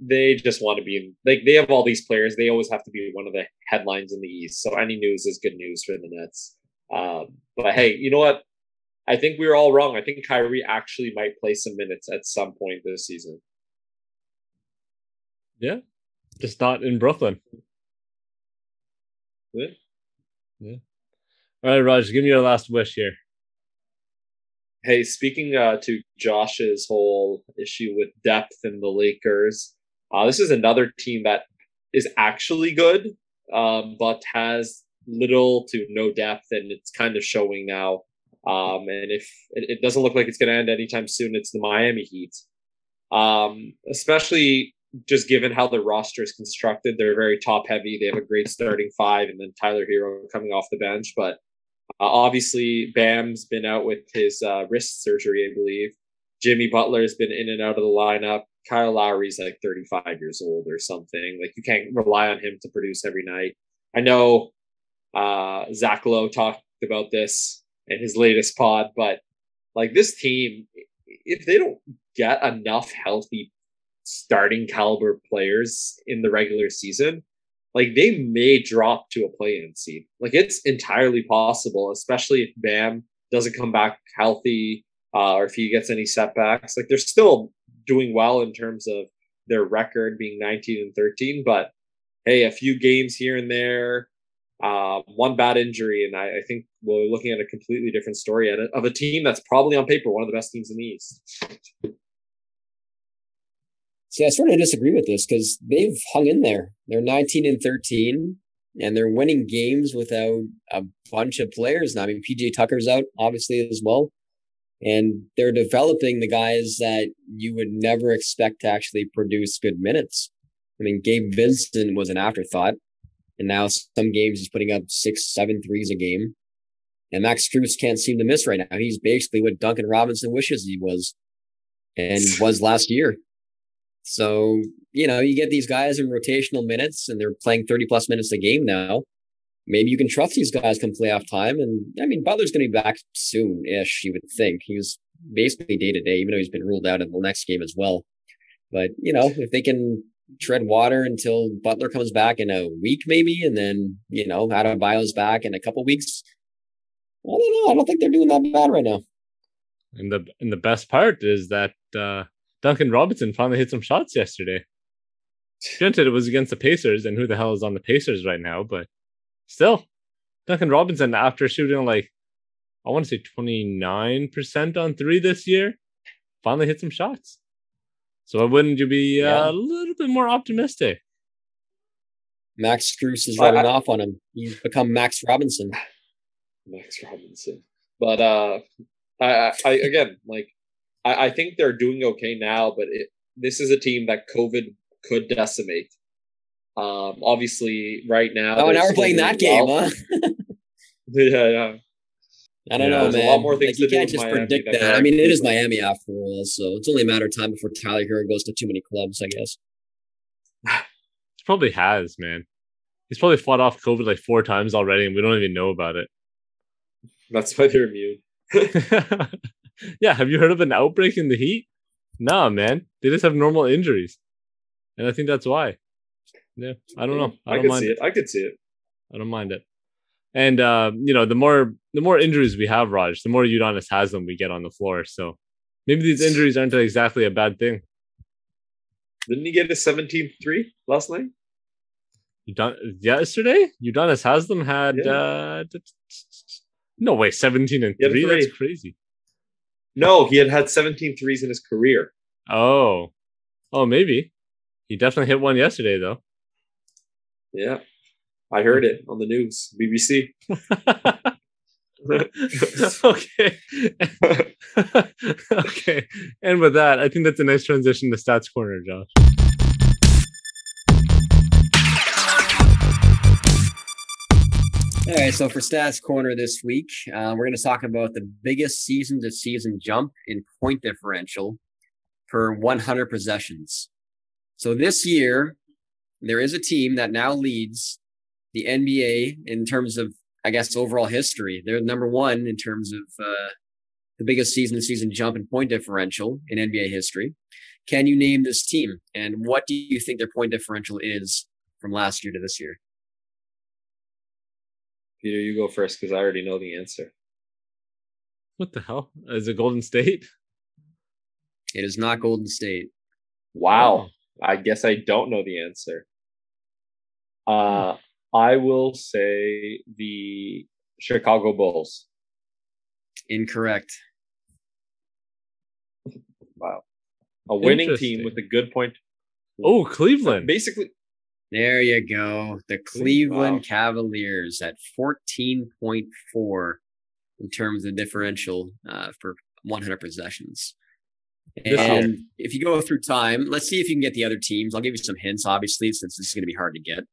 [SPEAKER 3] they just want to be in like they have all these players. They always have to be one of the headlines in the East. So any news is good news for the Nets. Um, but hey, you know what? I think we were all wrong. I think Kyrie actually might play some minutes at some point this season.
[SPEAKER 1] Yeah, just not in Brooklyn.
[SPEAKER 3] Yeah.
[SPEAKER 1] All right, Raj, give me your last wish here.
[SPEAKER 3] Hey, speaking uh, to Josh's whole issue with depth in the Lakers, uh, this is another team that is actually good, um, but has little to no depth, and it's kind of showing now. Um, and if it, it doesn't look like it's going to end anytime soon, it's the Miami Heat. Um, especially just given how the roster is constructed, they're very top heavy. They have a great starting five, and then Tyler Herro coming off the bench, but uh, obviously, Bam's been out with his uh, wrist surgery, I believe. Jimmy Butler's been in and out of the lineup. Kyle Lowry's like 35 years old or something. Like you can't rely on him to produce every night. I know uh, Zach Lowe talked about this in his latest pod, but like this team, if they don't get enough healthy starting caliber players in the regular season, like they may drop to a play-in seed. Like it's entirely possible, especially if Bam doesn't come back healthy, uh, or if he gets any setbacks. Like they're still doing well in terms of their record being 19 and 13, but hey, a few games here and there, uh, one bad injury, and I, I think we're looking at a completely different story of a team that's probably on paper one of the best teams in the East.
[SPEAKER 2] See, I sort of disagree with this because they've hung in there. They're 19 and 13. and they're winning games without a bunch of players now. I mean, PJ Tucker's out, obviously, as well. And they're developing the guys that you would never expect to actually produce good minutes. I mean, Gabe Vincent was an afterthought. And now some games he's putting up six, seven threes a game. And Max Strus can't seem to miss right now. He's basically what Duncan Robinson wishes he was and [laughs] was last year. So, you know, you get these guys in rotational minutes and they're playing 30 plus minutes a game now. Maybe you can trust these guys come playoff time. And I mean, Butler's going to be back soon ish, you would think. He was basically day to day, even though he's been ruled out in the next game as well. But, you know, if they can tread water until Butler comes back in a week, maybe, and then, you know, Adebayo's back in a couple weeks. I don't know. I don't think they're doing that bad right now.
[SPEAKER 1] And the and the best part is that uh, Duncan Robinson finally hit some shots yesterday. Granted, it was against the Pacers, and who the hell is on the Pacers right now? But still, Duncan Robinson, after shooting like I want to say twenty nine percent on three this year, finally hit some shots. So wouldn't you be uh, yeah. a little bit more optimistic?
[SPEAKER 2] Max Strus is running I, off on him. He's become Max Robinson.
[SPEAKER 3] Max Robinson. But uh I, I again like I, I think they're doing okay now, but it, this is a team that COVID could decimate. Um, obviously, right now.
[SPEAKER 2] Oh, now we're playing that game, well. huh? [laughs] [laughs]
[SPEAKER 3] yeah, yeah.
[SPEAKER 2] I don't yeah, know, man. A lot more things like, you can't just Miami predict that. I mean, it is Miami after all, so it's only a matter of time before Tyler Herro goes to too many clubs, I guess.
[SPEAKER 1] he [sighs] probably has, man. He's probably fought off COVID like four times already, and we don't even know about it.
[SPEAKER 3] That's why they're immune. [laughs] [laughs]
[SPEAKER 1] yeah, have you heard of an outbreak in the Heat? Nah, man. They just have normal injuries, and I think that's why. Yeah, I don't know. I,
[SPEAKER 3] I
[SPEAKER 1] could
[SPEAKER 3] see it. it. I could see it.
[SPEAKER 1] I don't mind it. And uh, you know, the more the more injuries we have, Raj, the more Udonis them. we get on the floor. So maybe these injuries aren't exactly a bad thing.
[SPEAKER 3] Didn't he get a 17 3 last night?
[SPEAKER 1] You done yesterday? Udonis Haslem had yeah. uh no way, 17 and 3. That's crazy.
[SPEAKER 3] No, he had had 17 threes in his career.
[SPEAKER 1] Oh. Oh, maybe. He definitely hit one yesterday, though.
[SPEAKER 3] Yeah. I heard it on the news, BBC. [laughs]
[SPEAKER 1] okay. [laughs] [laughs] okay. And with that, I think that's a nice transition to Stats Corner, Josh.
[SPEAKER 2] All right, so for Stats Corner this week, uh, we're going to talk about the biggest season to season jump in point differential per 100 possessions. So this year, there is a team that now leads the NBA in terms of, I guess, overall history. They're number one in terms of uh, the biggest season to season jump in point differential in NBA history. Can you name this team? And what do you think their point differential is from last year to this year?
[SPEAKER 3] Peter, you go first because I already know the answer.
[SPEAKER 1] What the hell? Is it Golden State?
[SPEAKER 2] It is not Golden State.
[SPEAKER 3] Wow. Oh. I guess I don't know the answer. Uh, I will say the Chicago Bulls.
[SPEAKER 2] Incorrect.
[SPEAKER 3] Wow. A winning team with a good point.
[SPEAKER 1] Oh, Cleveland.
[SPEAKER 3] Basically,
[SPEAKER 2] there you go. The Cleveland wow. Cavaliers at 14.4 in terms of differential uh, for 100 possessions. And if you go through time, let's see if you can get the other teams. I'll give you some hints, obviously, since this is going to be hard to get.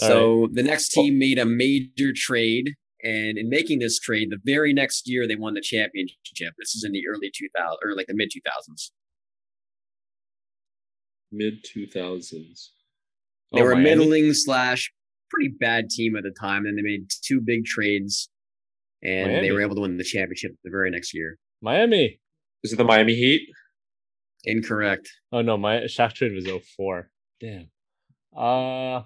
[SPEAKER 2] All so right. the next team made a major trade, and in making this trade, the very next year they won the championship. This is in the early 2000s or like the mid 2000s
[SPEAKER 3] mid two thousands.
[SPEAKER 2] They oh, were a middling slash pretty bad team at the time, and they made two big trades, and Miami. they were able to win the championship the very next year.
[SPEAKER 1] Miami.
[SPEAKER 3] Is it the Miami Heat?
[SPEAKER 2] Incorrect.
[SPEAKER 1] Oh no, my Shaq trade was 04. Damn. Uh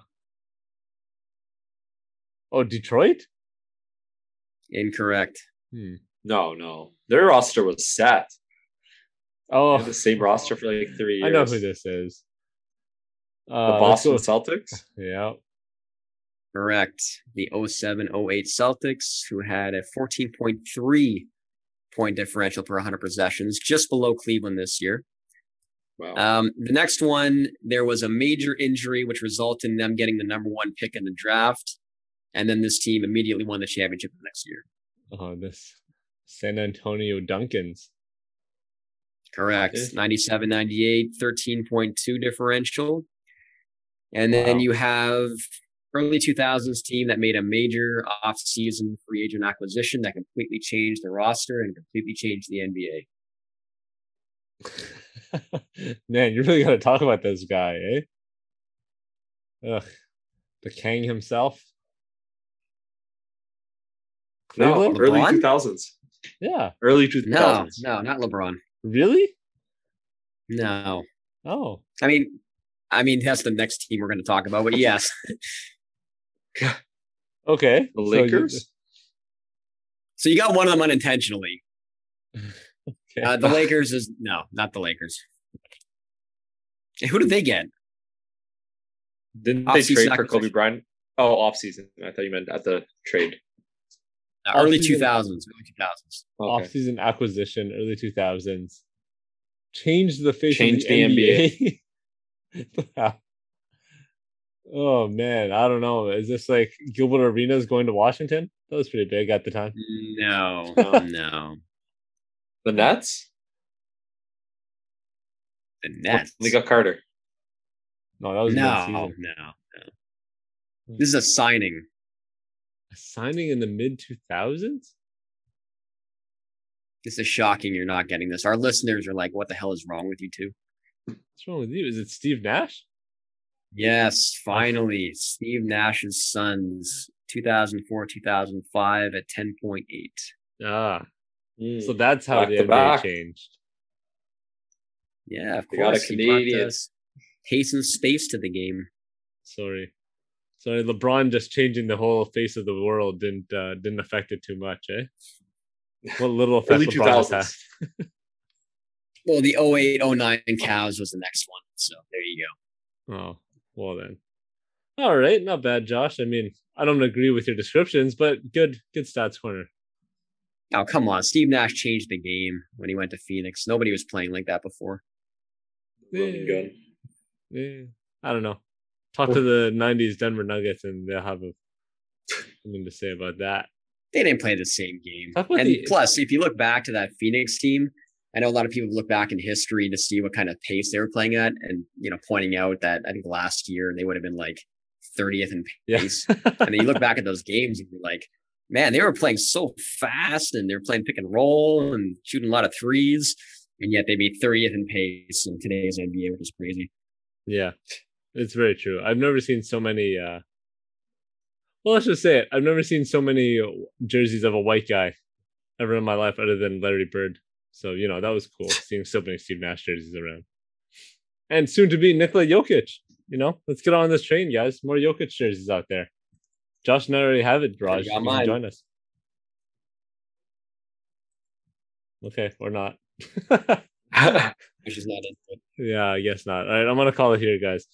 [SPEAKER 1] Oh, Detroit?
[SPEAKER 2] Incorrect.
[SPEAKER 1] Hmm.
[SPEAKER 3] No, no. Their roster was set.
[SPEAKER 1] Oh,
[SPEAKER 3] the same roster for like three years.
[SPEAKER 1] I know who this is.
[SPEAKER 3] Uh, the Boston Celtics.
[SPEAKER 1] Yeah.
[SPEAKER 2] Correct. The 07 08 Celtics, who had a 14.3 point differential per 100 possessions, just below Cleveland this year.
[SPEAKER 3] Wow.
[SPEAKER 2] Um, the next one, there was a major injury which resulted in them getting the number one pick in the draft. And then this team immediately won the championship the next year.
[SPEAKER 1] Oh, this San Antonio Duncans.
[SPEAKER 2] Correct.
[SPEAKER 3] Okay.
[SPEAKER 2] 97 98, 13.2 differential. And then
[SPEAKER 3] Wow.
[SPEAKER 2] you have early 2000s team that made a major off-season free agent acquisition that completely changed the roster and completely changed the NBA. [laughs]
[SPEAKER 1] Man, you really got to talk about this guy, eh? Ugh, the Kang himself.
[SPEAKER 3] no,
[SPEAKER 1] Cleveland?
[SPEAKER 3] early 2000s.
[SPEAKER 1] Yeah,
[SPEAKER 3] Early 2000s.
[SPEAKER 2] No, no, not LeBron.
[SPEAKER 1] Really?
[SPEAKER 2] No.
[SPEAKER 1] Oh,
[SPEAKER 2] I mean, I mean that's the next team we're going to talk about, but yes. [laughs]
[SPEAKER 1] okay.
[SPEAKER 3] The
[SPEAKER 1] So you-
[SPEAKER 3] Lakers?
[SPEAKER 2] So you got one of them unintentionally. [laughs]
[SPEAKER 1] okay.
[SPEAKER 2] Uh, the Lakers is no, not the Lakers. Hey, Who did they get?
[SPEAKER 3] Didn't they
[SPEAKER 2] Off-season
[SPEAKER 3] trade for Kobe. Bryant? Oh, off season. I thought you meant at the trade.
[SPEAKER 2] Early two
[SPEAKER 1] Off-season-
[SPEAKER 2] thousands. Early two thousands.
[SPEAKER 3] Okay.
[SPEAKER 1] Off-season acquisition, early two thousands, changed the face
[SPEAKER 3] Changed
[SPEAKER 1] of the,
[SPEAKER 3] the
[SPEAKER 1] NBA. [laughs] Wow. Oh man, I don't know. Is this like Gilbert Arenas going to Washington? That was pretty big at the time.
[SPEAKER 2] No,
[SPEAKER 3] No. [laughs]
[SPEAKER 2] no.
[SPEAKER 3] The Nets?
[SPEAKER 2] The Nets.
[SPEAKER 3] They got Carter.
[SPEAKER 1] No, that was
[SPEAKER 2] No,
[SPEAKER 1] no.
[SPEAKER 2] no, no. This is a signing.
[SPEAKER 1] A signing in the mid two thousands.
[SPEAKER 2] This is shocking. You're not getting this. Our listeners are like, "What the hell is wrong with you two?
[SPEAKER 1] What's wrong with you? Is it Steve Nash?
[SPEAKER 2] Yes, finally, Steve Nash's Suns, 2004, 2005 at 10.8.
[SPEAKER 1] Ah,
[SPEAKER 3] Hmm.
[SPEAKER 1] so that's how
[SPEAKER 3] Back
[SPEAKER 1] the NBA
[SPEAKER 3] back.
[SPEAKER 1] changed.
[SPEAKER 2] Yeah, of
[SPEAKER 3] They got a
[SPEAKER 2] course. he brought
[SPEAKER 3] Canadian.
[SPEAKER 2] the Pace and space to the game.
[SPEAKER 1] Sorry, sorry. LeBron just changing the whole face of the world didn't uh, didn't affect it too much, eh? What little [laughs] effect
[SPEAKER 3] Early
[SPEAKER 1] LeBron has had.
[SPEAKER 3] 2000s. [laughs]
[SPEAKER 2] Well, the 08, 09 Cavs was the next one. So there you go.
[SPEAKER 1] Oh, well then. All right, not bad, Josh. I mean, I don't agree with your descriptions, but good, good stats corner.
[SPEAKER 2] Oh, come on. Steve Nash changed the game when he went to Phoenix. Nobody was playing like that before.
[SPEAKER 3] Running gun.
[SPEAKER 1] Yeah, I don't know. Talk to the '90s Denver Nuggets, and they'll have a, something to say about that.
[SPEAKER 2] They didn't play the same game. And
[SPEAKER 1] the-
[SPEAKER 2] plus, if you look back to that Phoenix team, I know a lot of people look back in history to see what kind of pace they were playing at, and you know, pointing out that I think last year they would have been like 30th in
[SPEAKER 1] Yeah.
[SPEAKER 2] pace. [laughs] and then you look back at those games and you're like, man, they were playing so fast and they were playing pick and roll and shooting a lot of threes, and yet they made 30th in pace in today's NBA, which is crazy.
[SPEAKER 1] yeah, it's very true. I've never seen so many. uh Well, let's just say it. I've never seen so many jerseys of a white guy ever in my life, other than Larry Bird. So you know that was cool [laughs] seeing so many Steve Nash jerseys around, and soon to be Nikola Jokic. You know, let's get on this train, guys. More Jokic jerseys out there. Josh and I already have it, Raj. You can join us. Okay, or not. [laughs] [laughs]
[SPEAKER 2] Which is not it.
[SPEAKER 1] Yeah, I guess not. All right, I'm gonna call it here, guys.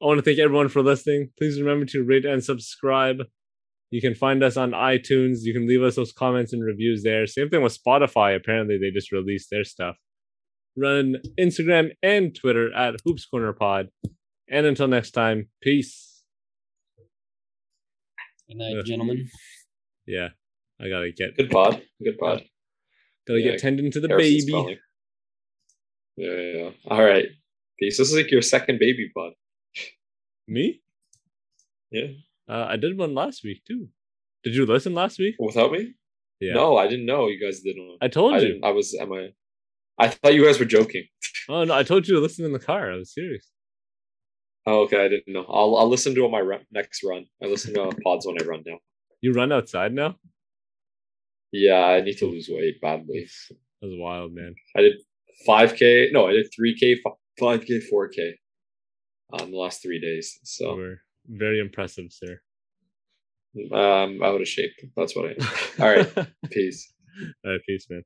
[SPEAKER 1] I want to thank everyone for listening. Please remember to rate and subscribe. You can find us on iTunes. You can leave us those comments and reviews there. Same thing with Spotify. Apparently, they just released their stuff. Run Instagram and Twitter at Hoops Corner Pod. And until next time, peace.
[SPEAKER 2] Good night,
[SPEAKER 1] Ugh.
[SPEAKER 2] gentlemen. [laughs]
[SPEAKER 1] Yeah, I gotta get
[SPEAKER 3] Good pod. Good pod.
[SPEAKER 1] gotta
[SPEAKER 3] Yeah,
[SPEAKER 1] get tending to the
[SPEAKER 3] Harrison's
[SPEAKER 1] baby.
[SPEAKER 3] Yeah, yeah, yeah. All right. Peace. This is like your second baby pod.
[SPEAKER 1] Me?
[SPEAKER 3] Yeah.
[SPEAKER 1] Uh, I did one last week too. Did you listen last week?
[SPEAKER 3] Without me?
[SPEAKER 1] Yeah.
[SPEAKER 3] No, I didn't know you guys did one.
[SPEAKER 1] I told
[SPEAKER 3] I
[SPEAKER 1] you.
[SPEAKER 3] didn't. I was. Am I? I thought you guys were joking. [laughs]
[SPEAKER 1] Oh no, I told you to listen in the car. I was serious.
[SPEAKER 3] Oh, okay. I didn't know. I'll I'll listen to on my run, next run. I listen to [laughs] pods when I run now.
[SPEAKER 1] You run outside now?
[SPEAKER 3] Yeah, I need to lose weight badly.
[SPEAKER 1] That was wild, man.
[SPEAKER 3] I did 5K. No, I did 3K, 5K, 4K on the last three days. So
[SPEAKER 1] were very impressive, sir.
[SPEAKER 3] um, out of shape. That's what I am. [laughs] All right. [laughs] Peace.
[SPEAKER 1] All right, peace, man.